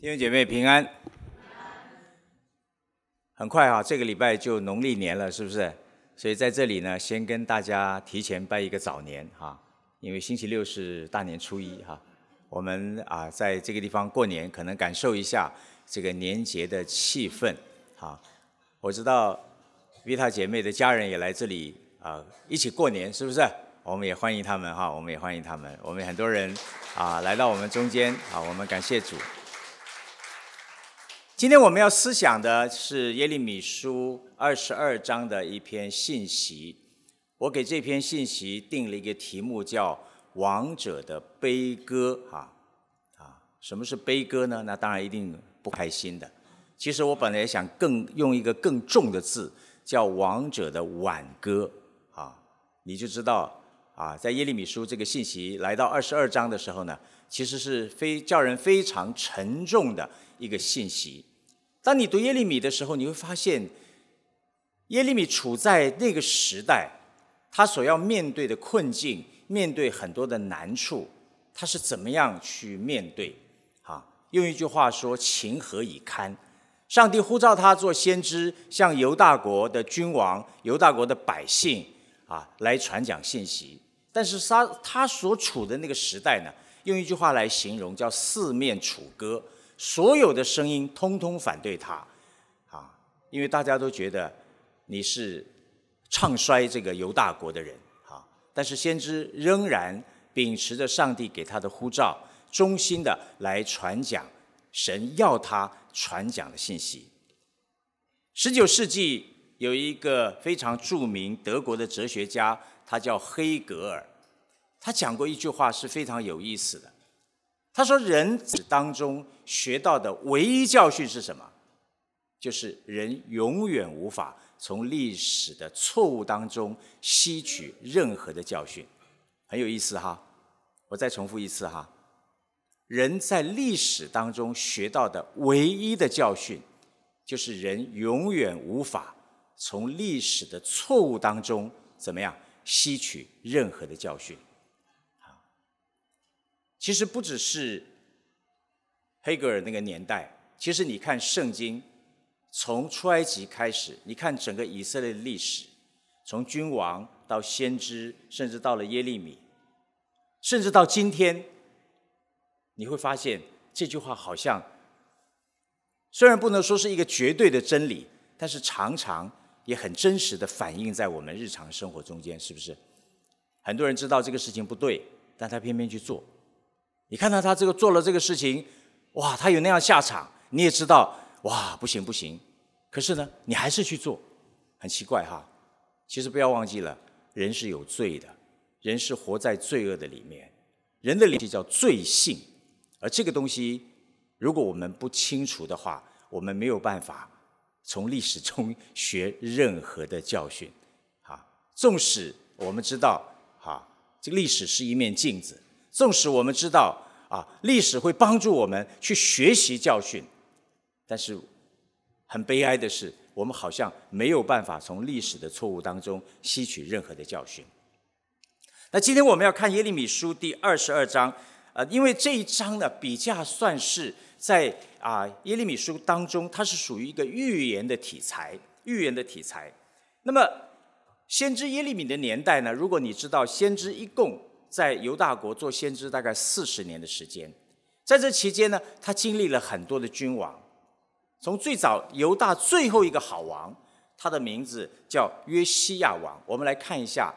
弟兄姐妹平安，很快哈，这个礼拜就农历年了，是不是？所以在这里呢，先跟大家提前拜一个早年哈，因为星期六是大年初一哈，我们啊在这个地方过年，可能感受一下这个年节的气氛哈。我知道维塔姐妹的家人也来这里啊，一起过年，是不是？我们也欢迎他们哈，我们也欢迎他们，我们很多人啊来到我们中间啊，我们感谢主。今天我们要思想的是耶利米书二十二章的一篇信息。我给这篇信息定了一个题目，叫《王者的悲歌》哈啊，什么是悲歌呢？那当然一定不开心的。其实我本来也想更用一个更重的字，叫《王者的挽歌》啊，你就知道啊，在耶利米书这个信息来到二十二章的时候呢，其实是非叫人非常沉重的一个信息。当你读耶利米的时候，你会发现，耶利米处在那个时代，他所要面对的困境，面对很多的难处，他是怎么样去面对？啊，用一句话说，情何以堪？上帝呼召他做先知，向犹大国的君王、犹大国的百姓啊，来传讲信息。但是他他所处的那个时代呢，用一句话来形容，叫四面楚歌。所有的声音通通反对他，啊，因为大家都觉得你是唱衰这个犹大国的人，啊，但是先知仍然秉持着上帝给他的呼召，忠心的来传讲神要他传讲的信息。十九世纪有一个非常著名德国的哲学家，他叫黑格尔，他讲过一句话是非常有意思的。他说：“人子当中学到的唯一教训是什么？就是人永远无法从历史的错误当中吸取任何的教训。很有意思哈！我再重复一次哈：人在历史当中学到的唯一的教训，就是人永远无法从历史的错误当中怎么样吸取任何的教训。”其实不只是黑格尔那个年代，其实你看圣经，从出埃及开始，你看整个以色列的历史，从君王到先知，甚至到了耶利米，甚至到今天，你会发现这句话好像虽然不能说是一个绝对的真理，但是常常也很真实的反映在我们日常生活中间，是不是？很多人知道这个事情不对，但他偏偏去做。你看到他这个做了这个事情，哇，他有那样下场，你也知道，哇，不行不行。可是呢，你还是去做，很奇怪哈。其实不要忘记了，人是有罪的，人是活在罪恶的里面，人的里叫罪性。而这个东西，如果我们不清楚的话，我们没有办法从历史中 学任何的教训。哈，纵使我们知道，哈，这个历史是一面镜子。纵使我们知道啊，历史会帮助我们去学习教训，但是很悲哀的是，我们好像没有办法从历史的错误当中吸取任何的教训。那今天我们要看耶利米书第二十二章，呃，因为这一章呢，比较算是在啊耶利米书当中，它是属于一个预言的题材，预言的题材。那么先知耶利米的年代呢，如果你知道，先知一共。在犹大国做先知大概四十年的时间，在这期间呢，他经历了很多的君王。从最早犹大最后一个好王，他的名字叫约西亚王。我们来看一下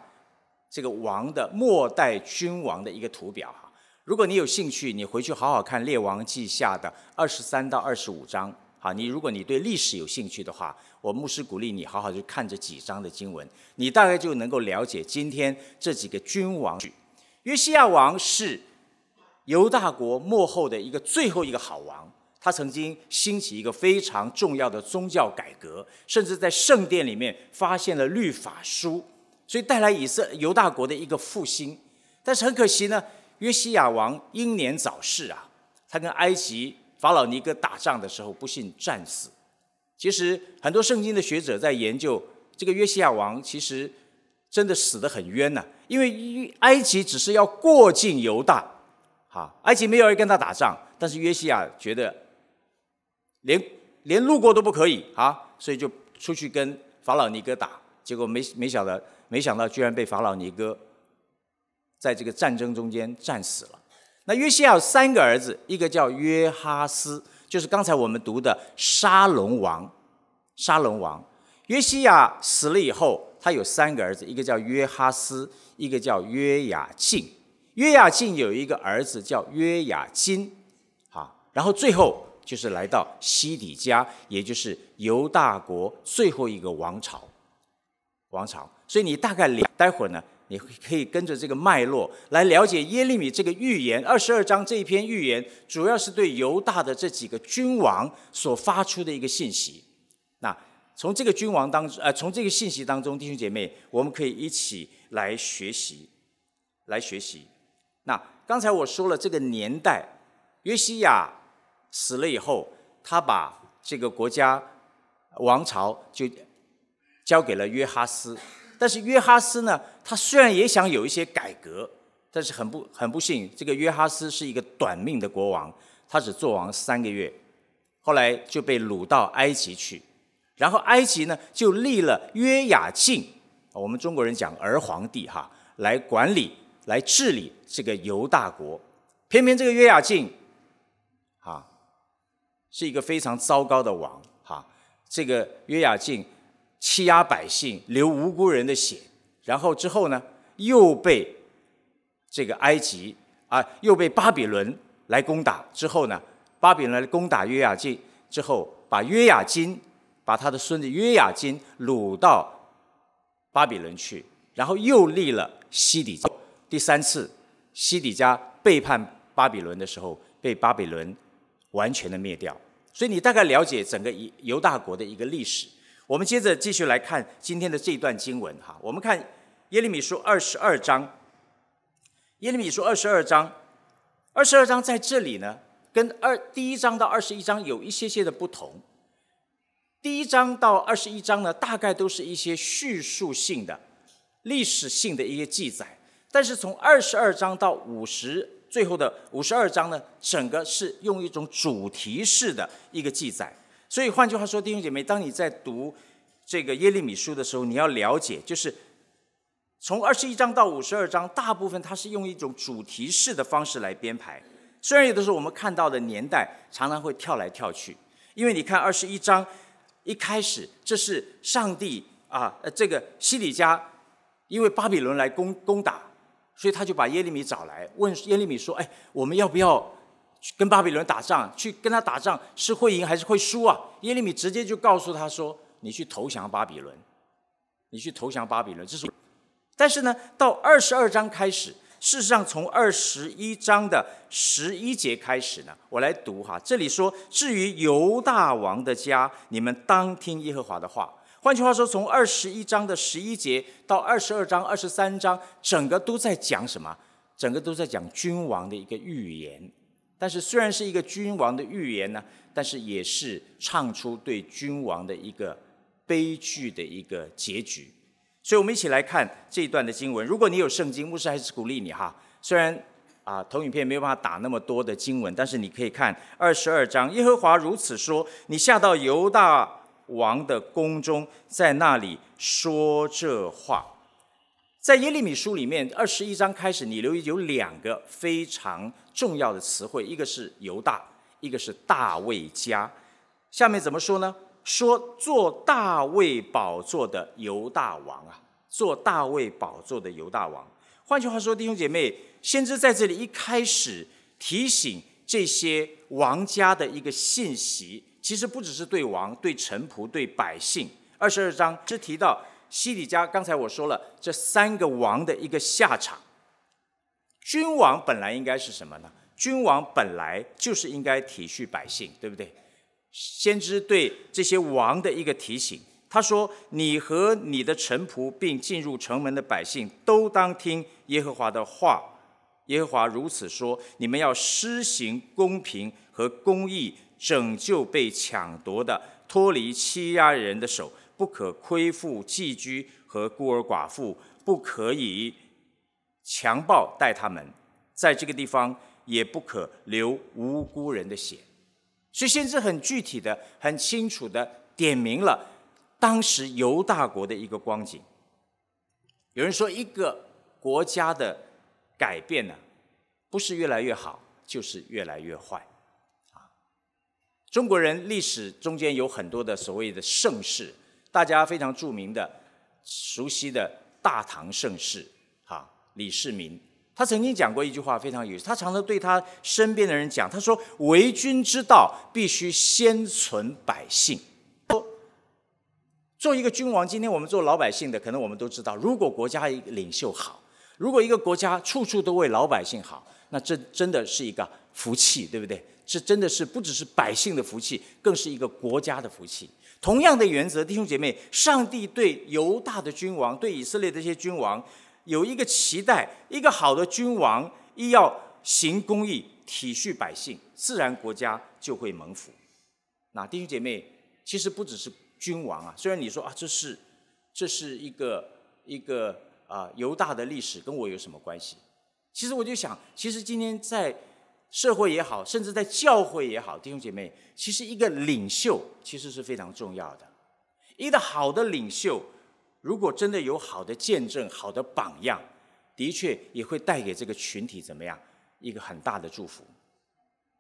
这个王的末代君王的一个图表哈。如果你有兴趣，你回去好好看《列王记下》的二十三到二十五章。好，你如果你对历史有兴趣的话，我牧师鼓励你好好去看这几章的经文，你大概就能够了解今天这几个君王。约西亚王是犹大国幕后的一个最后一个好王，他曾经兴起一个非常重要的宗教改革，甚至在圣殿里面发现了律法书，所以带来以色犹大国的一个复兴。但是很可惜呢，约西亚王英年早逝啊，他跟埃及法老尼哥打仗的时候不幸战死。其实很多圣经的学者在研究这个约西亚王，其实。真的死得很冤呐！因为埃及只是要过境犹大，哈，埃及没有人跟他打仗，但是约西亚觉得连连路过都不可以啊，所以就出去跟法老尼哥打，结果没没想到，没想到居然被法老尼哥在这个战争中间战死了。那约西亚有三个儿子，一个叫约哈斯，就是刚才我们读的沙龙王，沙龙王。约西亚死了以后，他有三个儿子，一个叫约哈斯，一个叫约雅敬。约雅敬有一个儿子叫约雅金，好，然后最后就是来到西底家，也就是犹大国最后一个王朝。王朝，所以你大概了，待会儿呢，你可以跟着这个脉络来了解耶利米这个预言。二十二章这一篇预言，主要是对犹大的这几个君王所发出的一个信息。从这个君王当中，呃，从这个信息当中，弟兄姐妹，我们可以一起来学习，来学习。那刚才我说了这个年代，约西亚死了以后，他把这个国家王朝就。交给了约哈斯，但是约哈斯呢，他虽然也想有一些改革，但是很不很不幸，这个约哈斯是一个短命的国王，他只做王三个月，后来就被掳到埃及去，然后埃及呢就立了约雅敬，我们中国人讲儿皇帝哈，来管理来治理这个犹大国，偏偏这个约雅敬，哈，是一个非常糟糕的王哈，这个约雅敬。欺压百姓，流无辜人的血，然后之后呢，又被这个埃及啊，又被巴比伦来攻打。之后呢，巴比伦来攻打约雅金之后，把约雅金，把他的孙子约雅金掳到巴比伦去，然后又立了西底家。第三次，西底家背叛巴比伦的时候，被巴比伦完全的灭掉。所以你大概了解整个犹大国的一个历史。我们接着继续来看今天的这一段经文哈，我们看耶利米书二十二章。耶利米书二十二章，二十二章在这里呢，跟二第一章到二十一章有一些些的不同。第一章到二十一章呢，大概都是一些叙述性的、历史性的一些记载，但是从二十二章到五十最后的五十二章呢，整个是用一种主题式的一个记载。所以换句话说，弟兄姐妹，当你在读这个耶利米书的时候，你要了解，就是从二十一章到五十二章，大部分它是用一种主题式的方式来编排。虽然有的时候我们看到的年代常常会跳来跳去，因为你看二十一章一开始，这是上帝啊，这个西里家因为巴比伦来攻攻打，所以他就把耶利米找来，问耶利米说：“哎，我们要不要去？”跟巴比伦打仗，去跟他打仗是会赢还是会输啊？耶利米直接就告诉他说：“你去投降巴比伦，你去投降巴比伦。”这是，但是呢，到二十二章开始，事实上从二十一章的十一节开始呢，我来读哈，这里说：“至于犹大王的家，你们当听耶和华的话。”换句话说，从二十一章的十一节到二十二章二十三章，整个都在讲什么？整个都在讲君王的一个预言。但是虽然是一个君王的预言呢，但是也是唱出对君王的一个悲剧的一个结局。所以，我们一起来看这一段的经文。如果你有圣经，牧师还是鼓励你哈。虽然啊，投影片没有办法打那么多的经文，但是你可以看二十二章。耶和华如此说：你下到犹大王的宫中，在那里说这话。在耶利米书里面，二十一章开始，你留意有两个非常重要的词汇，一个是犹大，一个是大卫家。下面怎么说呢？说做大卫宝座的犹大王啊，做大卫宝座的犹大王。换句话说，弟兄姐妹，先知在这里一开始提醒这些王家的一个信息，其实不只是对王、对臣仆、对百姓。二十二章只提到。西底家，刚才我说了这三个王的一个下场。君王本来应该是什么呢？君王本来就是应该体恤百姓，对不对？先知对这些王的一个提醒，他说：“你和你的臣仆，并进入城门的百姓，都当听耶和华的话。耶和华如此说：你们要施行公平和公义，拯救被抢夺的，脱离欺压人的手。”不可亏负寄居和孤儿寡妇，不可以强暴待他们，在这个地方也不可流无辜人的血。所以先知很具体的、很清楚的点明了当时犹大国的一个光景。有人说，一个国家的改变呢，不是越来越好，就是越来越坏。啊，中国人历史中间有很多的所谓的盛世，大家非常著名的、熟悉的大唐盛世，哈，李世民。他曾经讲过一句话，非常有意思。他常常对他身边的人讲，他说：“为君之道，必须先存百姓。”说，做一个君王，今天我们做老百姓的，可能我们都知道，如果国家领袖好，如果一个国家处处都为老百姓好，那这真的是一个福气，对不对？这真的是不只是百姓的福气，更是一个国家的福气。同样的原则，弟兄姐妹，上帝对犹大的君王，对以色列这些君王。有一个期待，一个好的君王，一要行公义、体恤百姓，自然国家就会蒙福。那弟兄姐妹，其实不只是君王啊。虽然你说啊，这是这是一个一个啊犹大的历史，跟我有什么关系？其实我就想，其实今天在社会也好，甚至在教会也好，弟兄姐妹，其实一个领袖其实是非常重要的。一个好的领袖。如果真的有好的见证、好的榜样，的确也会带给这个群体怎么样一个很大的祝福。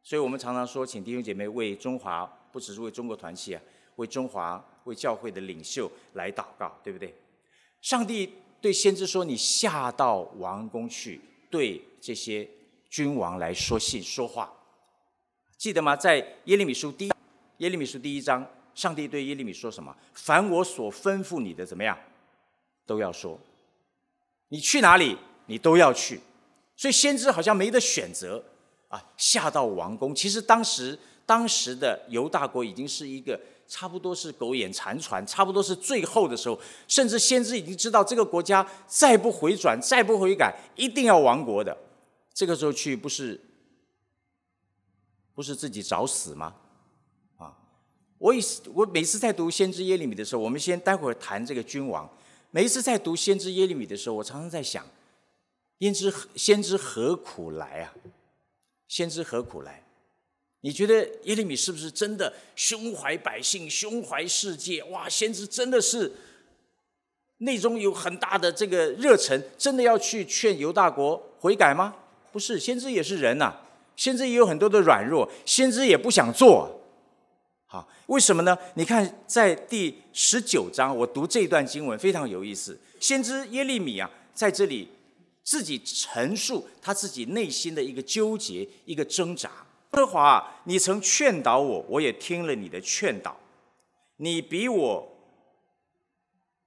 所以我们常常说，请弟兄姐妹为中华，不只是为中国团契啊，为中华、为教会的领袖来祷告，对不对？上帝对先知说：“你下到王宫去，对这些君王来说信说话。”记得吗？在耶利米书第耶利米书第一章，上帝对耶利米说什么？凡我所吩咐你的，怎么样？都要说，你去哪里，你都要去，所以先知好像没得选择啊，下到王宫。其实当时当时的犹大国已经是一个差不多是苟延残喘，差不多是最后的时候，甚至先知已经知道这个国家再不回转、再不悔改，一定要亡国的。这个时候去，不是不是自己找死吗？啊，我以我每次在读先知耶利米的时候，我们先待会儿谈这个君王。每一次在读先知耶利米的时候，我常常在想：先知先知何苦来啊？先知何苦来？你觉得耶利米是不是真的胸怀百姓、胸怀世界？哇，先知真的是内中有很大的这个热忱，真的要去劝犹大国悔改吗？不是，先知也是人呐，先知也有很多的软弱，先知也不想做。好，为什么呢？你看，在第十九章，我读这段经文非常有意思。先知耶利米啊，在这里自己陈述他自己内心的一个纠结、一个挣扎。耶和华，你曾劝导我，我也听了你的劝导。你比我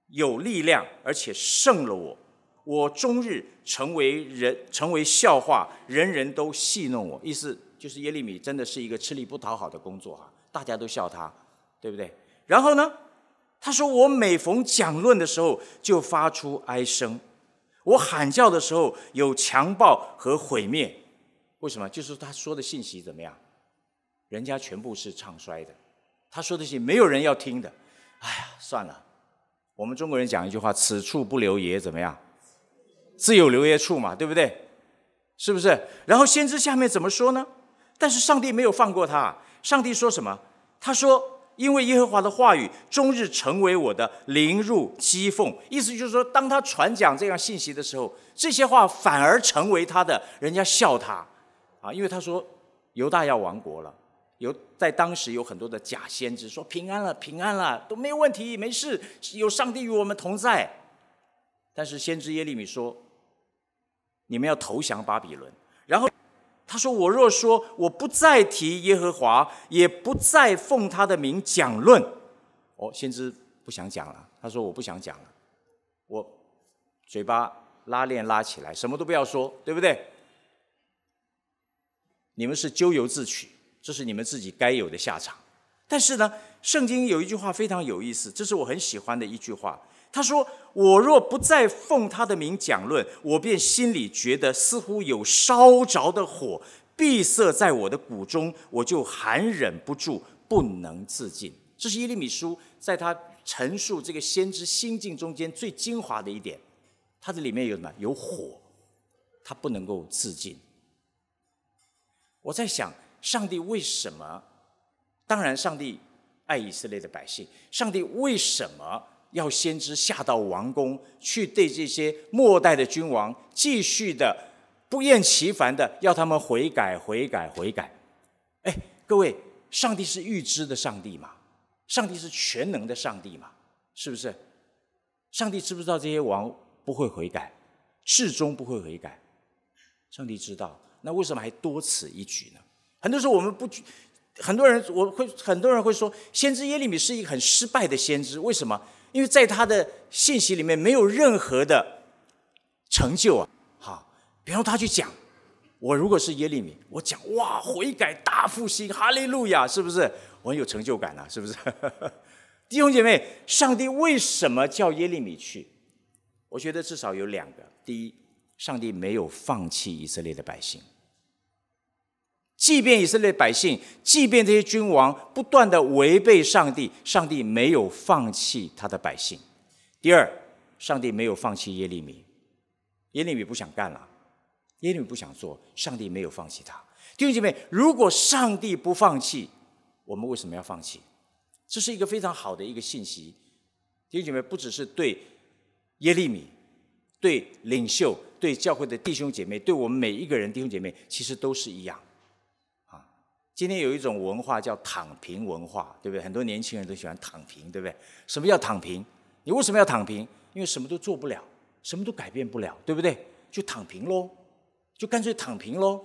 有力量，而且胜了我。我终日成为人，成为笑话，人人都戏弄我。意思就是耶利米真的是一个吃力不讨好的工作啊。大家都笑他，对不对？然后呢，他说：“我每逢讲论的时候，就发出哀声；我喊叫的时候，有强暴和毁灭。为什么？就是他说的信息怎么样？人家全部是唱衰的，他说的信没有人要听的。哎呀，算了，我们中国人讲一句话：‘此处不留爷’，怎么样？自有留爷处嘛，对不对？是不是？然后先知下面怎么说呢？但是上帝没有放过他。”上帝说什么？他说：“因为耶和华的话语终日成为我的灵入讥讽。”意思就是说，当他传讲这样信息的时候，这些话反而成为他的，人家笑他啊！因为他说犹大要亡国了，有在当时有很多的假先知说平安了，平安了，都没有问题，没事，有上帝与我们同在。但是先知耶利米说：“你们要投降巴比伦。”然后。他说：“我若说我不再提耶和华，也不再奉他的名讲论，哦，先知不想讲了。他说我不想讲了，我嘴巴拉链拉起来，什么都不要说，对不对？你们是咎由自取，这是你们自己该有的下场。但是呢，圣经有一句话非常有意思，这是我很喜欢的一句话。”他说：“我若不再奉他的名讲论，我便心里觉得似乎有烧着的火闭塞在我的骨中，我就含忍不住，不能自禁。”这是耶利米书在他陈述这个先知心境中间最精华的一点。他的里面有什么？有火，他不能够自禁。我在想，上帝为什么当然，上帝爱以色列的百姓。上帝为什么要先知下到王宫去对这些末代的君王继续的不厌其烦的要他们悔改、悔改、悔改？哎，各位，上帝是预知的上帝嘛？上帝是全能的上帝嘛？是不是？上帝知不知道这些王不会悔改，至终不会悔改？上帝知道，那为什么还多此一举呢？很多时候我们不，很多人我会很多人会说，先知耶利米是一个很失败的先知，为什么？因为在他的信息里面没有任何的成就啊！好，比方他去讲，我如果是耶利米，我讲哇，悔改大复兴，哈利路亚，是不是？我很有成就感啊，是不是？弟兄姐妹，上帝为什么叫耶利米去？我觉得至少有两个：第一，上帝没有放弃以色列的百姓，即便以色列百姓，即便这些君王不断的违背上帝，上帝没有放弃他的百姓。第二，上帝没有放弃耶利米，耶利米不想干了，耶利米不想做，上帝没有放弃他。弟兄姐妹，如果上帝不放弃，我们为什么要放弃？这是一个非常好的一个信息，弟兄姐妹，不只是对耶利米、对领袖、对教会的弟兄姐妹，对我们每一个人弟兄姐妹，其实都是一样。今天有一种文化叫躺平文化，对不对？很多年轻人都喜欢躺平，对不对？什么叫躺平？你为什么要躺平？因为什么都做不了，什么都改变不了，对不对？就躺平喽，就干脆躺平喽。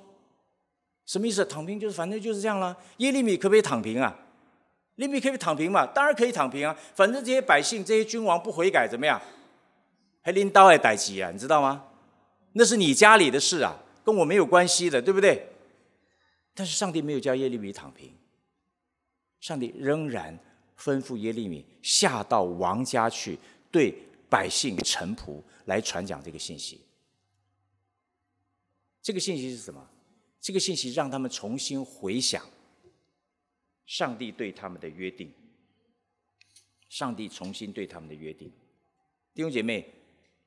什么意思？躺平就是反正就是这样了。耶利米可不可以躺平啊？利米可以躺平嘛？当然可以躺平啊！反正这些百姓、这些君王不悔改，怎么样？还拎刀来逮鸡啊？你知道吗？那是你家里的事啊，跟我没有关系的，对不对？但是上帝没有叫耶利米躺平，上帝仍然吩咐耶利米下到王家去，对百姓臣仆来传讲这个信息。这个信息是什么？这个信息让他们重新回想。上帝对他们的约定，上帝重新对他们的约定，弟兄姐妹，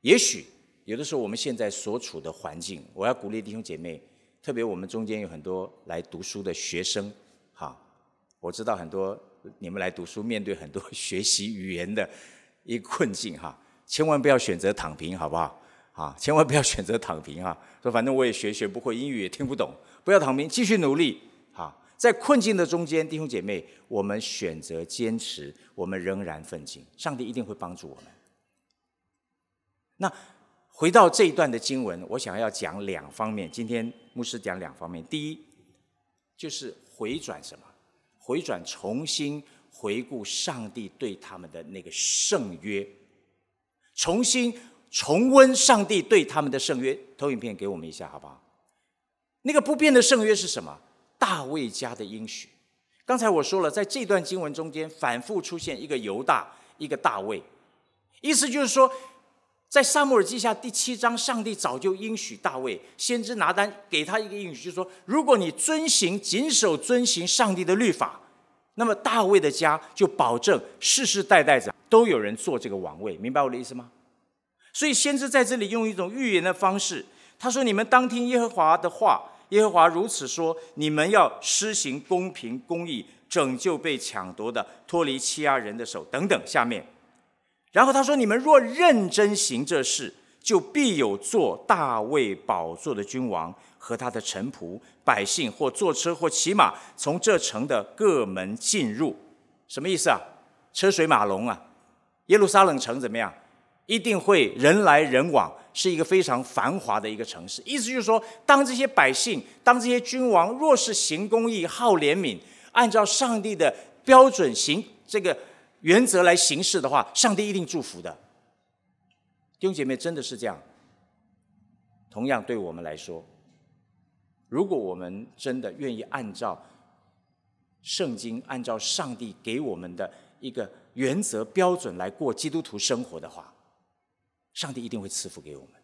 也许有的时候我们现在所处的环境，我要鼓励弟兄姐妹，特别我们中间有很多来读书的学生，哈，我知道很多你们来读书面对很多学习语言的一困境，哈，千万不要选择躺平，好不好？啊，千万不要选择躺平，哈，说反正我也学学不会英语，也听不懂，不要躺平，继续努力。在困境的中间，弟兄姐妹，我们选择坚持，我们仍然奋进，上帝一定会帮助我们。那回到这一段的经文，我想要讲两方面。今天牧师讲两方面，第一就是回转什么？回转，重新回顾上帝对他们的那个圣约，重新重温上帝对他们的圣约。投影片给我们一下，好不好？那个不变的圣约是什么？大卫家的应许，刚才我说了，在这段经文中间反复出现一个犹大，一个大卫，意思就是说，在撒母耳记下第七章，上帝早就应许大卫，先知拿单给他一个应许，就是说，如果你遵行、谨守、遵行上帝的律法，那么大卫的家就保证世世代代着都有人做这个王位，明白我的意思吗？所以先知在这里用一种预言的方式，他说：“你们当听耶和华的话。”耶和华如此说：“你们要施行公平公义，拯救被抢夺的，脱离欺压人的手。”等等。下面，然后他说：“你们若认真行这事，就必有坐大卫宝座的君王和他的臣仆、百姓，或坐车或骑马，从这城的各门进入。”什么意思啊？车水马龙啊！耶路撒冷城怎么样？一定会人来人往。是一个非常繁华的一个城市，意思就是说，当这些百姓、当这些君王若是行公义、好怜悯，按照上帝的标准行这个原则来行事的话，上帝一定祝福的。弟兄姐妹，真的是这样。同样对我们来说，如果我们真的愿意按照圣经、按照上帝给我们的一个原则标准来过基督徒生活的话，上帝一定会赐福给我们，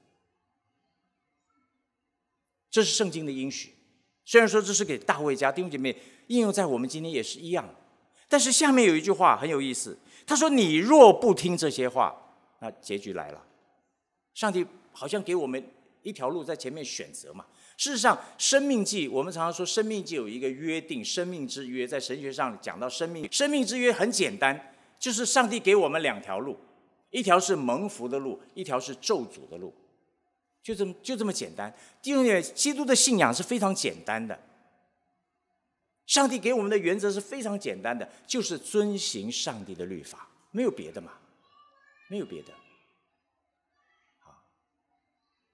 这是圣经的应许。虽然说这是给大卫家弟兄姐妹应用在我们今天也是一样，但是下面有一句话很有意思，他说：“你若不听这些话，那结局来了。”上帝好像给我们一条路在前面选择嘛。事实上，《生命记》我们常常说，《生命记》有一个约定，生命之约，在神学上讲到生命，生命之约很简单，就是上帝给我们两条路，一条是蒙福的路，一条是咒诅的路，就这么就这么简单。第二点，基督的信仰是非常简单的。上帝给我们的原则是非常简单的，就是遵行上帝的律法，没有别的嘛，没有别的。好，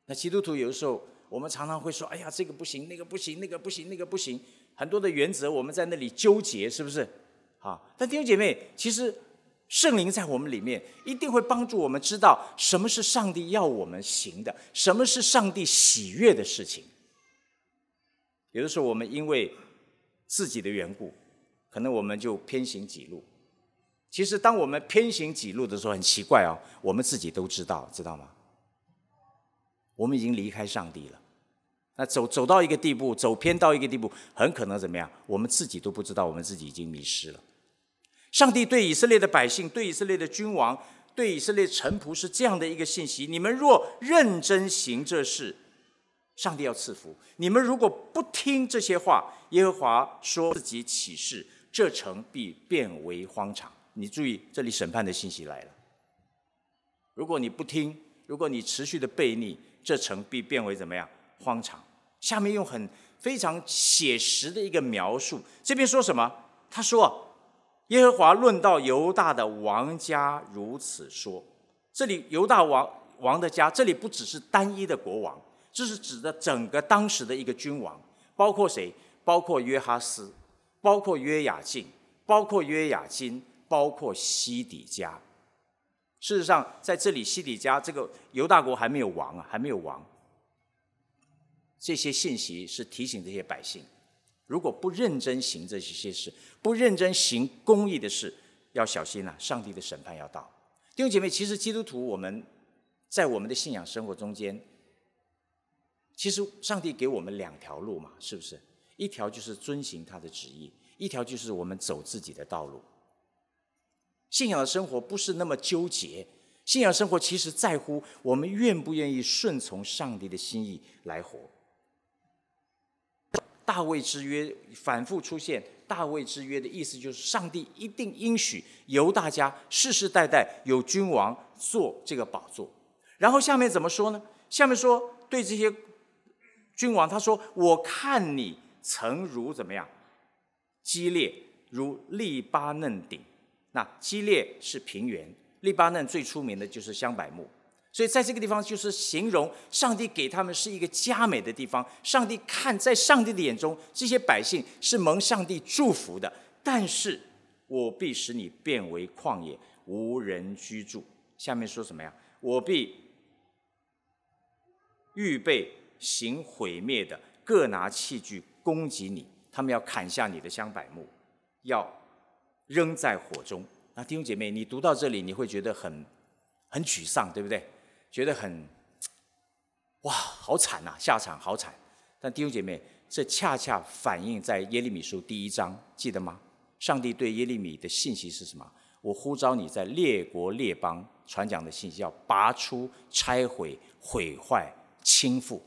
那基督徒有的时候，我们常常会说：“哎呀，这个不行，那个不行，那个不行，那个不行。”很多的原则我们在那里纠结，是不是？好，但弟兄姐妹，其实圣灵在我们里面一定会帮助我们知道什么是上帝要我们行的，什么是上帝喜悦的事情。有的时候我们因为自己的缘故，可能我们就偏行己路。其实，当我们偏行己路的时候，很奇怪哦，我们自己都知道，知道吗？我们已经离开上帝了。那走走到一个地步，走偏到一个地步，很可能怎么样？我们自己都不知道，我们自己已经迷失了。上帝对以色列的百姓、对以色列的君王、对以色列臣仆是这样的一个信息：你们若认真行这事。上帝要赐福你们，如果不听这些话，耶和华说自己起誓，这城必变为荒场。你注意，这里审判的信息来了。如果你不听，如果你持续的背逆，这城必变为怎么样？荒场。下面用很非常写实的一个描述，这边说什么？他说：“耶和华论到犹大的王家如此说。”这里犹大王王的家，这里不只是单一的国王。这是指的整个当时的一个君王，包括谁？包括约哈斯，包括约雅敬，包括约雅金，包括西底家。事实上，在这里，西底家这个犹大国还没有亡啊，还没有亡。这些信息是提醒这些百姓，如果不认真行这些事，不认真行公义的事，要小心呐，上帝的审判要到。弟兄姐妹，其实基督徒我们在我们的信仰生活中间。其实上帝给我们两条路嘛，是不是？一条就是遵行他的旨意，一条就是我们走自己的道路。信仰的生活不是那么纠结，信仰生活其实在乎我们愿不愿意顺从上帝的心意来活。大卫之约反复出现，大卫之约的意思就是上帝一定应许由大家世世代代有君王做这个宝座。然后下面怎么说呢？下面说对这些。君王他说：“我看你曾如怎么样？激烈如利巴嫩顶。那激烈是平原，利巴嫩最出名的就是香柏木。所以在这个地方，就是形容上帝给他们是一个佳美的地方。上帝看在上帝的眼中，这些百姓是蒙上帝祝福的。但是我必使你变为旷野，无人居住。下面说什么呀？我必预备。”行毁灭的，各拿器具攻击你，他们要砍下你的香柏木，要扔在火中。那弟兄姐妹，你读到这里，你会觉得很很沮丧，对不对？觉得很哇，好惨呐，下场好惨。但弟兄姐妹，这恰恰反映在耶利米书第一章，记得吗？上帝对耶利米的信息是什么？我呼召你在列国列邦传讲的信息，要拔出、拆毁、毁坏、倾覆。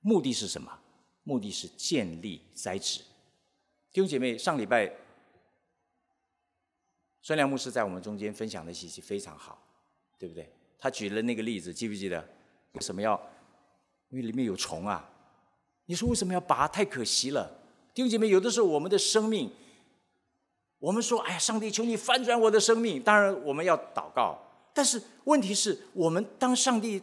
目的是什么？目的是建立栽植。弟兄姐妹，上礼拜孙良牧师在我们中间分享的信息非常好，对不对？他举了那个例子，记不记得？为什么要？因为里面有虫啊！你说为什么要拔？太可惜了。弟兄姐妹，有的时候我们的生命，我们说：“哎呀，上帝，求你翻转我的生命。”当然我们要祷告，但是问题是我们当上帝。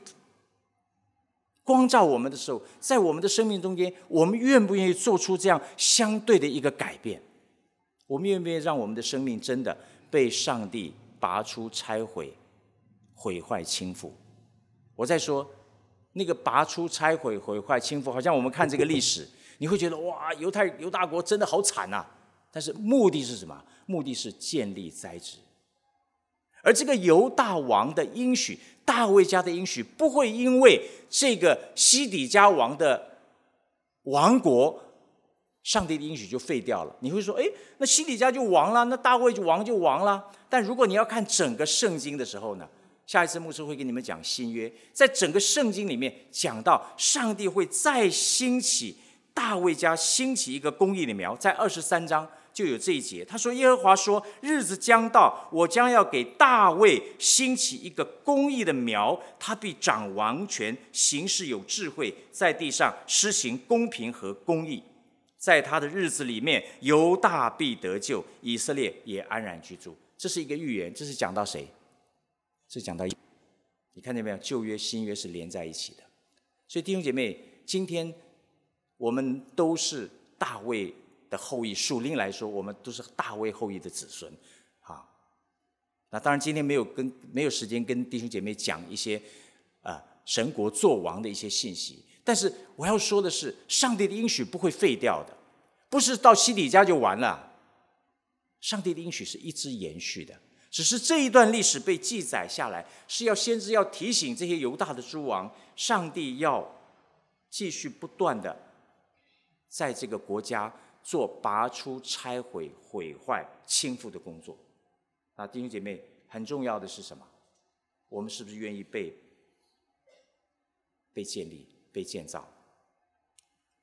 光照我们的时候，在我们的生命中间，我们愿不愿意做出这样相对的一个改变？我们愿不愿意让我们的生命真的被上帝拔出、拆毁、毁坏、倾覆？我在说那个拔出、拆毁、毁坏、倾覆，好像我们看这个历史，你会觉得哇，犹太犹大国真的好惨呐！但是目的是什么？目的是建立栽植。而这个犹大王的应许，大卫家的应许，不会因为这个西底家王的王国，上帝的应许就废掉了。你会说，哎，那西底家就亡了，那大卫就亡就亡了。但如果你要看整个圣经的时候呢，下一次牧师会跟你们讲新约，在整个圣经里面讲到上帝会再兴起大卫家兴起一个公义的苗，在二十三章就有这一节，他说耶和华说日子将到，我将要给大卫兴起一个公义的苗，他必掌王权，行事有智慧，在地上施行公平和公义，在他的日子里面犹大必得救，以色列也安然居住。这是一个预言，这是讲到谁？是讲到，你看见没有？旧约、新约是连在一起的。所以弟兄姐妹，今天我们都是大卫后裔。属灵来说，我们都是大卫后裔的子孙。啊，那当然今天没有跟没有时间跟弟兄姐妹讲一些啊神国作王的一些信息。但是我要说的是，上帝的应许不会废掉的，不是到西底家就完了。上帝的应许是一直延续的。只是这一段历史被记载下来，是要先知要提醒这些犹大的诸王，上帝要继续不断的在这个国家做拔出、拆毁、毁坏、倾覆的工作。那弟兄姐妹，很重要的是什么？我们是不是愿意被被建立、被建造？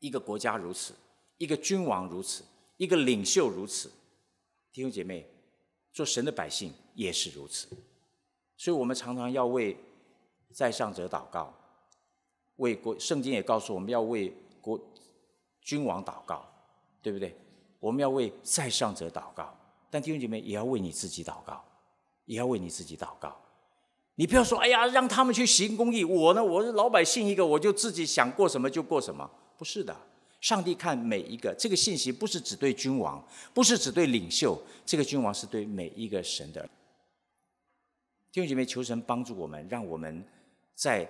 一个国家如此，一个君王如此，一个领袖如此，弟兄姐妹。做神的百姓也是如此，所以我们常常要为在上者祷告，为国。圣经也告诉我们要为国君王祷告，对不对？我们要为在上者祷告，但弟兄姐妹也要为你自己祷告，也要为你自己祷告。你不要说，哎呀，让他们去行公义，我呢，我是老百姓一个，我就自己想过什么就过什么，不是的。上帝看每一个，这个信息不是只对君王，不是只对领袖，这个君王是对每一个神的弟兄姐妹。求神帮助我们，让我们在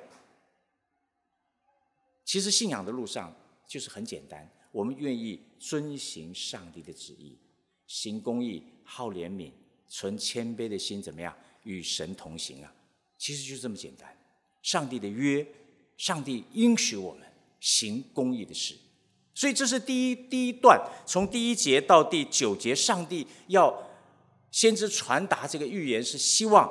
其实信仰的路上就是很简单，我们愿意遵行上帝的旨意，行公义，好怜悯，存谦卑的心，怎么样与神同行啊？其实就这么简单。上帝的约，上帝应许我们行公义的事。所以这是第一第一段，从第一节到第九节，上帝要先知传达这个预言，是希望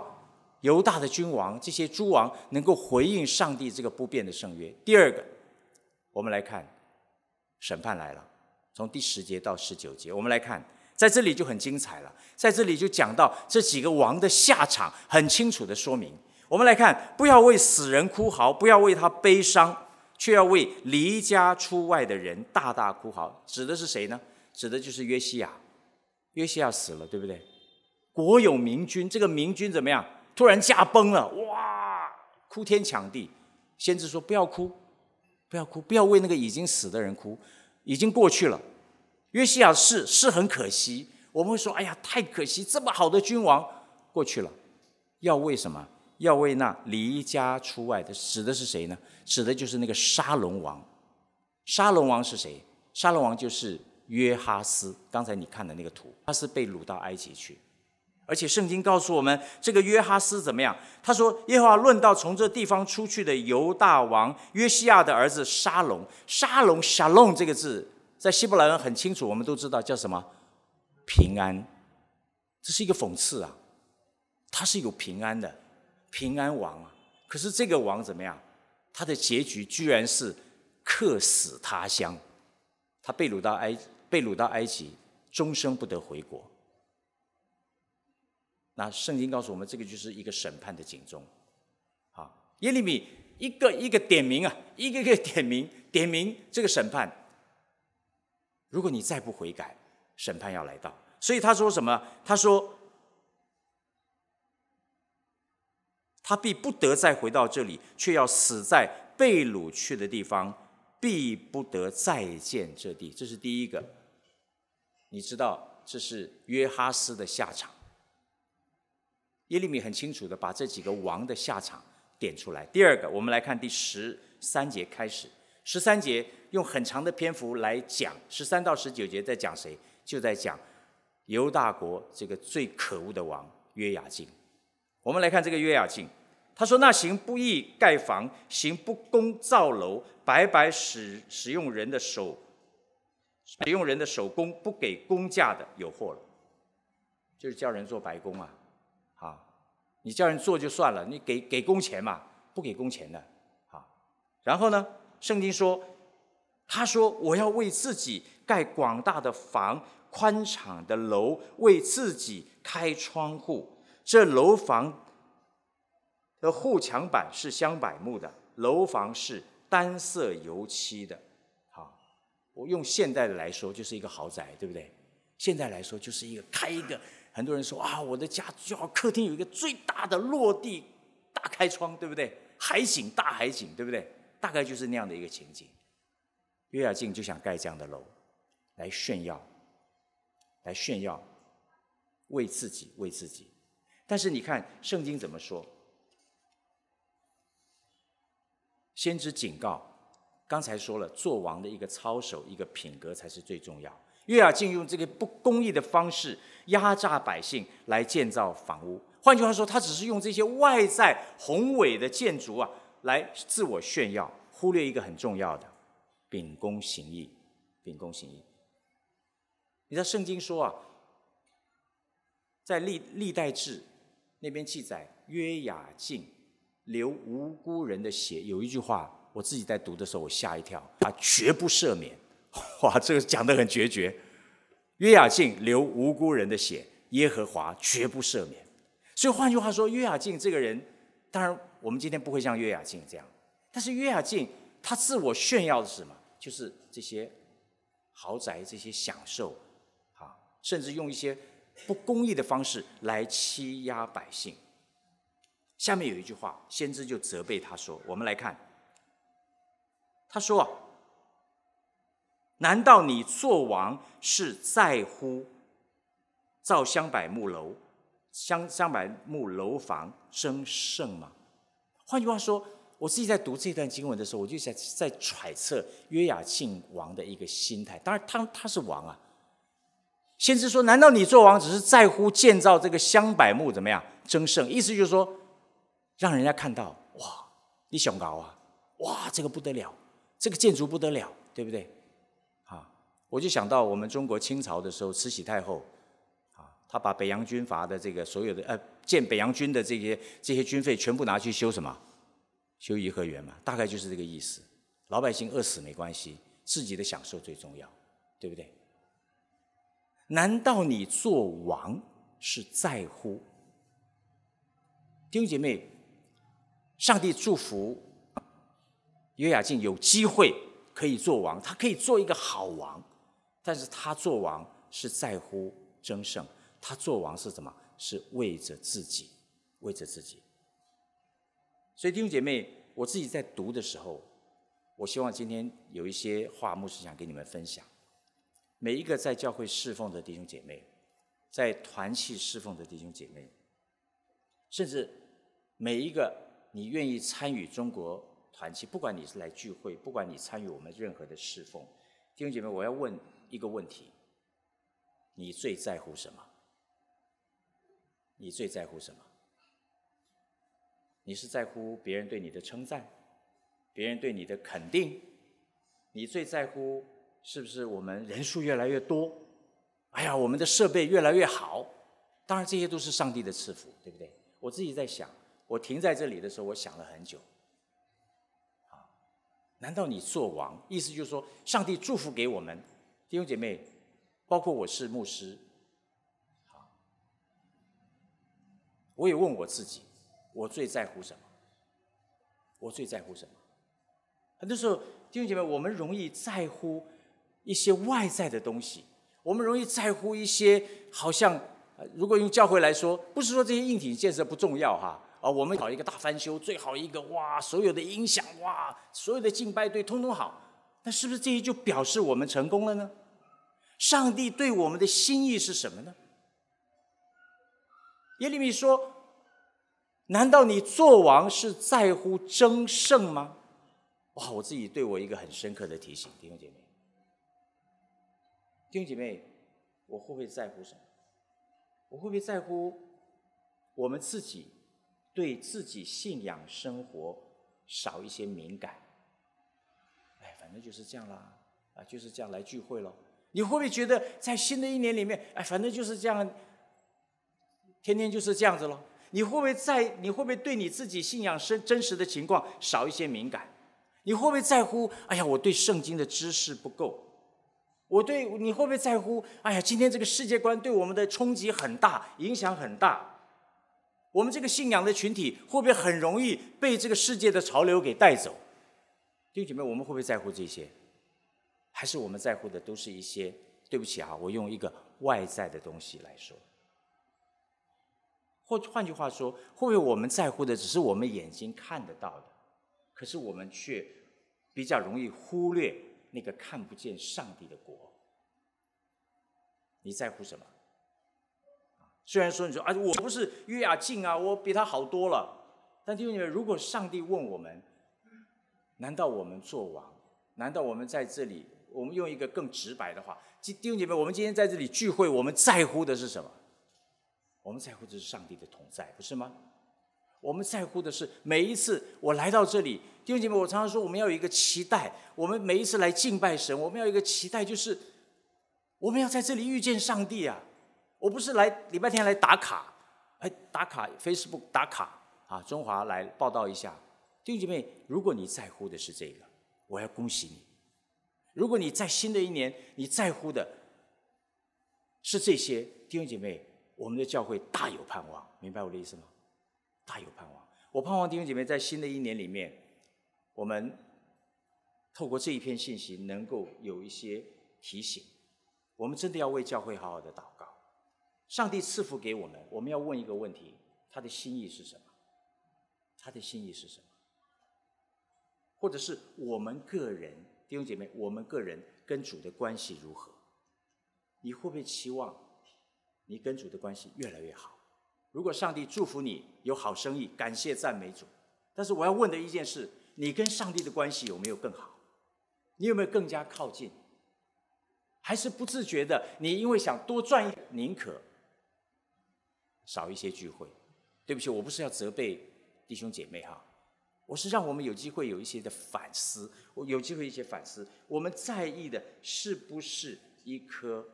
犹大的君王这些诸王能够回应上帝这个不变的圣约。第二个，我们来看审判来了，从第十节到十九节，我们来看，在这里就很精彩了，在这里就讲到这几个王的下场，很清楚的说明。我们来看，不要为死人哭嚎，不要为他悲伤。却要为离家出外的人大大哭嚎，指的是谁呢？指的就是约西亚。约西亚死了，对不对？国有明君，这个明君怎么样？突然驾崩了，哇，哭天抢地。先知说：“不要哭，不要哭，不要为那个已经死的人哭，已经过去了。”约西亚是是很可惜，我们会说：“哎呀，太可惜，这么好的君王过去了。”要为什么？要为那离家出外的，指的是谁呢？指的就是那个沙龙王。沙龙王是谁？沙龙王就是约哈斯。刚才你看的那个图，他是被掳到埃及去，而且圣经告诉我们，这个约哈斯怎么样？他说：“耶和华论到从这地方出去的犹大王约西亚的儿子沙龙。沙龙 （shalom） 这个字在希伯来人很清楚，我们都知道叫什么？平安。这是一个讽刺啊！他是有平安的。平安王啊，可是这个王怎么样？他的结局居然是客死他乡，他被掳到埃被掳到埃及，终生不得回国。那圣经告诉我们，这个就是一个审判的警钟。啊，耶利米一个一个点名啊，一个一个点名点名这个审判。如果你再不悔改，审判要来到。所以他说什么？他说。他必不得再回到这里，却要死在被掳去的地方，必不得再见这地。这是第一个，你知道这是约哈斯的下场。耶利米很清楚的把这几个王的下场点出来。第二个，我们来看第十三节开始，十三节用很长的篇幅来讲，十三到十九节在讲谁？就在讲犹大国这个最可恶的王约雅敬。我们来看这个约雅敬，他说：“那行不义盖房，行不公造楼，白白使使用人的手，使用人的手工，不给工价的有祸了。”就是叫人做白工啊，啊，你叫人做就算了，你给给工钱嘛？不给工钱的，啊。然后呢，圣经说，他说我要为自己盖广大的房、宽敞的楼，为自己开窗户。这楼房的护墙板是香柏木的，楼房是单色油漆的。啊，我用现代的来说，就是一个豪宅，对不对？现在来说，就是一个开一个。很多人说啊，我的家就好，客厅有一个最大的落地大开窗，对不对？海景大海景，对不对？大概就是那样的一个情景。约雅静就想盖这样的楼，来炫耀，来炫耀，为自己，为自己。但是你看圣经怎么说？先知警告，刚才说了，做王的一个操守，一个品格才是最重要。约雅敬用这个不公义的方式压榨百姓来建造房屋，换句话说，他只是用这些外在宏伟的建筑啊来自我炫耀，忽略一个很重要的秉公行义。秉公行义，你知道圣经说啊，在历历代志那边记载，约雅敬流无辜人的血，有一句话，我自己在读的时候我吓一跳，他绝不赦免。哇，这个讲的很决绝。约雅敬流无辜人的血，耶和华绝不赦免。所以换句话说，约雅敬这个人，当然我们今天不会像约雅敬这样，但是约雅敬他自我炫耀的是什么？就是这些豪宅、这些享受，啊，甚至用一些不公义的方式来欺压百姓。下面有一句话，先知就责备他说：“我们来看，他说啊。”难道你做王是在乎造香柏木楼、香香柏木楼房争胜吗？换句话说，我自己在读这段经文的时候，我就在在揣测约雅庆王的一个心态。当然，他他是王啊。先知说：“难道你做王只是在乎建造这个香柏木怎么样争胜？意思就是说，让人家看到哇，你想高啊，哇，这个不得了，这个建筑不得了，对不对？”我就想到我们中国清朝的时候，慈禧太后，啊，她把北洋军阀的这个所有的呃建北洋军的这些这些军费全部拿去修什么？修颐和园嘛，大概就是这个意思。老百姓饿死没关系，自己的享受最重要，对不对？难道你做王是在乎？弟兄姐妹，上帝祝福约雅敬有机会可以做王，他可以做一个好王。但是他做王是在乎争胜，他做王是什么？是为着自己，为着自己。所以弟兄姐妹，我自己在读的时候，我希望今天有一些话，牧师想跟你们分享。每一个在教会侍奉的弟兄姐妹，在团契侍奉的弟兄姐妹，甚至每一个你愿意参与中国团契，不管你是来聚会，不管你参与我们任何的侍奉，弟兄姐妹，我要问。一个问题，你最在乎什么？你最在乎什么？你是在乎别人对你的称赞，别人对你的肯定？你最在乎是不是我们人数越来越多？哎呀，我们的设备越来越好？当然，这些都是上帝的赐福，对不对？我自己在想，我停在这里的时候，我想了很久。啊，难道你做王？意思就是说，上帝祝福给我们。弟兄姐妹，包括我是牧师，好，我也问我自己，我最在乎什么？我最在乎什么？很多时候，弟兄姐妹，我们容易在乎一些外在的东西，我们容易在乎一些好像，如果用教会来说，不是说这些硬体建设不重要哈，啊，我们搞一个大翻修，最好一个哇，所有的音响哇，所有的敬拜队通通好，那是不是这些就表示我们成功了呢？上帝对我们的心意是什么呢？耶利米说：“难道你做王是在乎争胜吗？”哇！我自己对我一个很深刻的提醒，弟兄姐妹，弟兄姐妹，我会不会在乎什么？我会不会在乎我们自己对自己信仰生活少一些敏感？哎，反正就是这样啦，啊，就是这样来聚会喽。你会不会觉得在新的一年里面，哎，反正就是这样，天天就是这样子咯。你会不会在？你会不会对你自己信仰真真实的情况少一些敏感？你会不会在乎？哎呀，我对圣经的知识不够。我对你会不会在乎？哎呀，今天这个世界观对我们的冲击很大，影响很大。我们这个信仰的群体会不会很容易被这个世界的潮流给带走？弟兄姐妹，我们会不会在乎这些？还是我们在乎的都是一些？对不起啊，我用一个外在的东西来说。或换句话说，会不会我们在乎的只是我们眼睛看得到的，可是我们却比较容易忽略那个看不见上帝的国？你在乎什么？虽然说你说啊，我不是约雅敬啊，我比他好多了。但弟兄姐妹，如果上帝问我们，难道我们做王？难道我们在这里？我们用一个更直白的话，弟兄姐妹，我们今天在这里聚会，我们在乎的是什么？我们在乎的是上帝的同在，不是吗？我们在乎的是每一次我来到这里，弟兄姐妹，我常常说，我们要有一个期待。我们每一次来敬拜神，我们要有一个期待，就是我们要在这里遇见上帝啊！我不是来礼拜天来打卡，哎，打卡 Facebook 打卡啊，中华来报道一下。弟兄姐妹，如果你在乎的是这个，我要恭喜你。如果你在新的一年，你在乎的是这些，弟兄姐妹。我们的教会大有盼望，明白我的意思吗？大有盼望。我盼望弟兄姐妹在新的一年里面，我们透过这一篇信息，能够有一些提醒。我们真的要为教会好好的祷告。上帝赐福给我们，我们要问一个问题：他的心意是什么？他的心意是什么？或者是我们个人弟兄姐妹，我们个人跟主的关系如何？你会不会期望？你跟主的关系越来越好。如果上帝祝福你有好生意，感谢赞美主。但是我要问的一件事：你跟上帝的关系有没有更好？你有没有更加靠近？还是不自觉的？你因为想多赚一点，宁可少一些聚会。对不起，我不是要责备弟兄姐妹哈，我是让我们有机会有一些的反思，我有机会一些反思。我们在意的是不是一颗？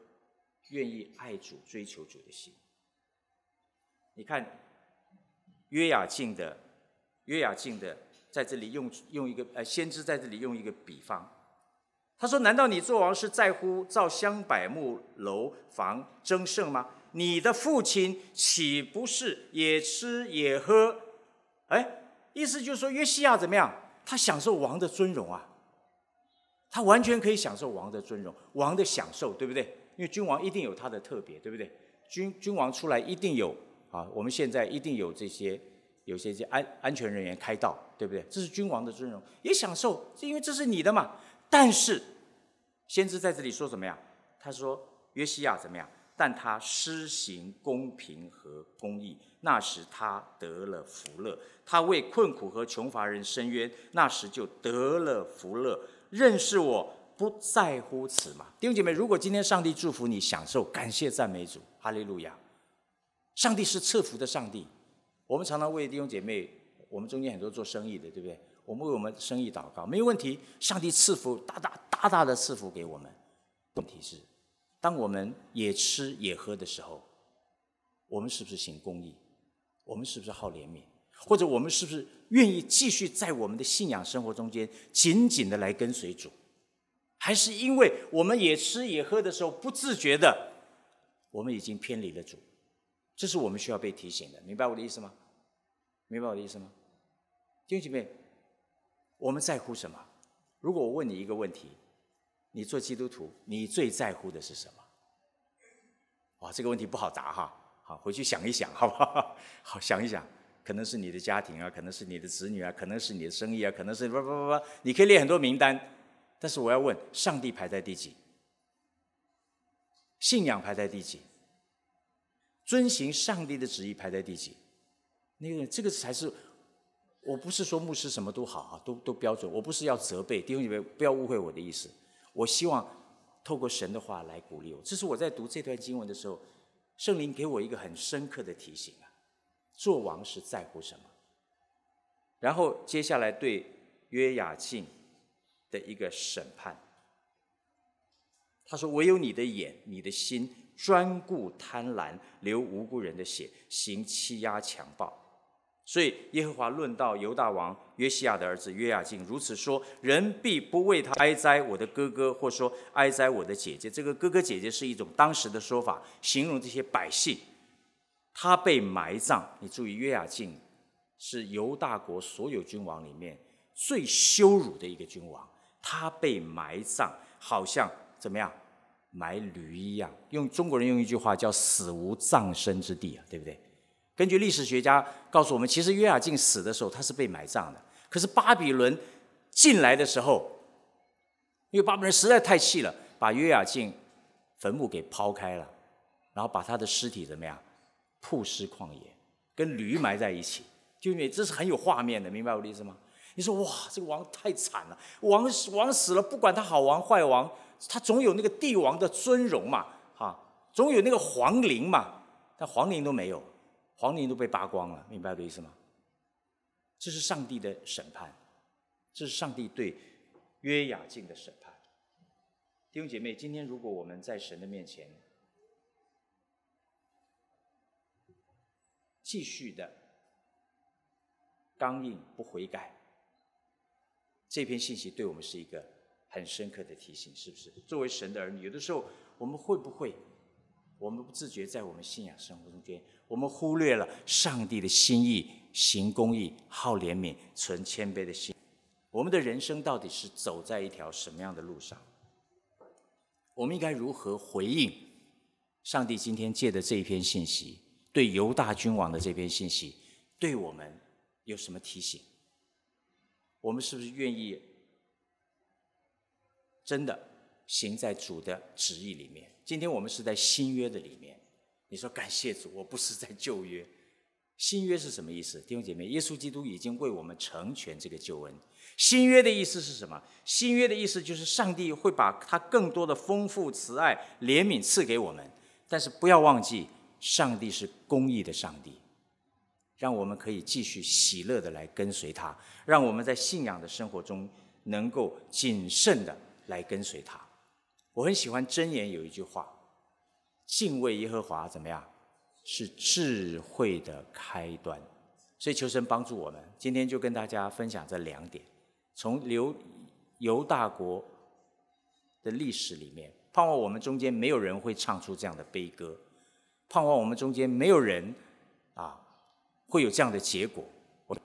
愿意爱主、追求主的心。你看，约雅敬的约雅敬的在这里用用一个呃，先知在这里用一个比方，他说：“难道你做王是在乎造香柏木楼房争胜吗？你的父亲岂不是也吃也喝？哎，意思就是说，约西亚怎么样？他享受王的尊荣啊，他完全可以享受王的尊荣，王的享受，对不对？”因为君王一定有他的特别，对不对？君君王出来一定有啊，我们现在一定有这些有些些安安全人员开道，对不对？这是君王的尊荣，也享受，是因为这是你的嘛。但是先知在这里说什么呀？他说约西亚怎么样？但他施行公平和公义，那时他得了福乐；他为困苦和穷乏人伸冤，那时就得了福乐。认识我。不在乎此嘛，弟兄姐妹，如果今天上帝祝福你享受，感谢赞美主，哈利路亚。上帝是赐福的上帝，我们常常为弟兄姐妹，我们中间很多做生意的，对不对？我们为我们生意祷告，没有问题。上帝赐福，大大大大的赐福给我们。问题是，当我们也吃也喝的时候，我们是不是行公义？我们是不是好怜悯？或者我们是不是愿意继续在我们的信仰生活中间紧紧的来跟随主？还是因为我们也吃也喝的时候，不自觉的，我们已经偏离了主，这是我们需要被提醒的，明白我的意思吗？明白我的意思吗？弟兄姐妹，我们在乎什么？如果我问你一个问题，你做基督徒，你最在乎的是什么？哇，这个问题不好答哈，好，回去想一想，好不好？好，想一想，可能是你的家庭啊，可能是你的子女啊，可能是你的生意啊，可能是不不不不，你可以列很多名单。但是我要问：上帝排在第几？信仰排在第几？遵行上帝的旨意排在第几？那个这个才是，我不是说牧师什么都好啊，都都标准。我不是要责备弟兄姐妹，不要误会我的意思。我希望透过神的话来鼓励我。这是我在读这段经文的时候，圣灵给我一个很深刻的提醒啊：做王是在乎什么？然后接下来对约雅敬。的一个审判。他说：“唯有你的眼、你的心专顾贪婪，流无辜人的血，行欺压强暴。所以耶和华论到犹大王约西亚的儿子约雅敬，如此说：人必不为他哀哉，我的哥哥，或说哀哉我的姐姐。这个哥哥姐姐是一种当时的说法，形容这些百姓。他被埋葬。你注意，约雅敬是犹大国所有君王里面最羞辱的一个君王。他被埋葬，好像怎么样？埋驴一样，用中国人用一句话叫“死无葬身之地”啊，对不对？根据历史学家告诉我们，其实约雅敬死的时候他是被埋葬的。可是巴比伦进来的时候，因为巴比伦实在太气了，把约雅敬坟墓给抛开了，然后把他的尸体怎么样曝尸旷野，跟驴埋在一起。就因为这是很有画面的，明白我的意思吗？你说哇，这个王太惨了，王王死了，不管他好王坏王。他总有那个帝王的尊荣嘛，哈，总有那个皇陵嘛，但皇陵都没有，黄陵都被扒光了，明白我的意思吗？这是上帝的审判，这是上帝对约雅敬的审判。弟兄姐妹，今天如果我们在神的面前继续的刚硬不悔改，这篇信息对我们是一个。很深刻的提醒，是不是？作为神的儿女，有的时候我们会不会，我们不自觉在我们信仰生活中间，我们忽略了上帝的心意，行公义，好怜悯，存谦卑的心。我们的人生到底是走在一条什么样的路上？我们应该如何回应上帝今天借的这一篇信息，对犹大君王的这篇信息，对我们有什么提醒？我们是不是愿意？真的行在主的旨意里面。今天我们是在新约的里面。你说感谢主，我不是在旧约。新约是什么意思？弟兄姐妹，耶稣基督已经为我们成全这个救恩。新约的意思是什么？新约的意思就是上帝会把他更多的丰富、慈爱、怜悯赐给我们。但是不要忘记，上帝是公义的上帝，让我们可以继续喜乐的来跟随他，让我们在信仰的生活中能够谨慎的。来跟随他，我很喜欢箴言有一句话：敬畏耶和华怎么样？是智慧的开端。所以求神帮助我们，今天就跟大家分享这两点。从犹犹大国的历史里面，盼望我们中间没有人会唱出这样的悲歌，盼望我们中间没有人啊会有这样的结果。我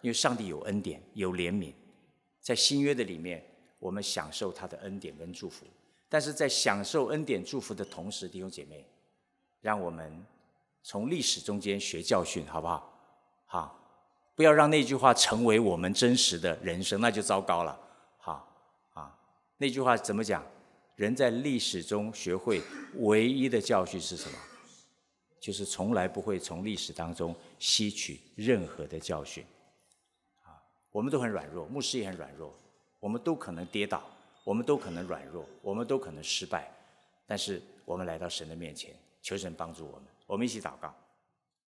因为上帝有恩典，有怜悯，在新约的里面。我们享受他的恩典跟祝福，但是在享受恩典祝福的同时，弟兄姐妹，让我们从历史中间学教训，好不好？好，不要让那句话成为我们真实的人生，那就糟糕了。好啊，那句话怎么讲？人在历史中学会唯一的教训是什么？就是从来不会从历史当中吸取任何的教训。啊，我们都很软弱，牧师也很软弱。我们都可能跌倒，我们都可能软弱，我们都可能失败，但是我们来到神的面前，求神帮助我们，我们一起祷告。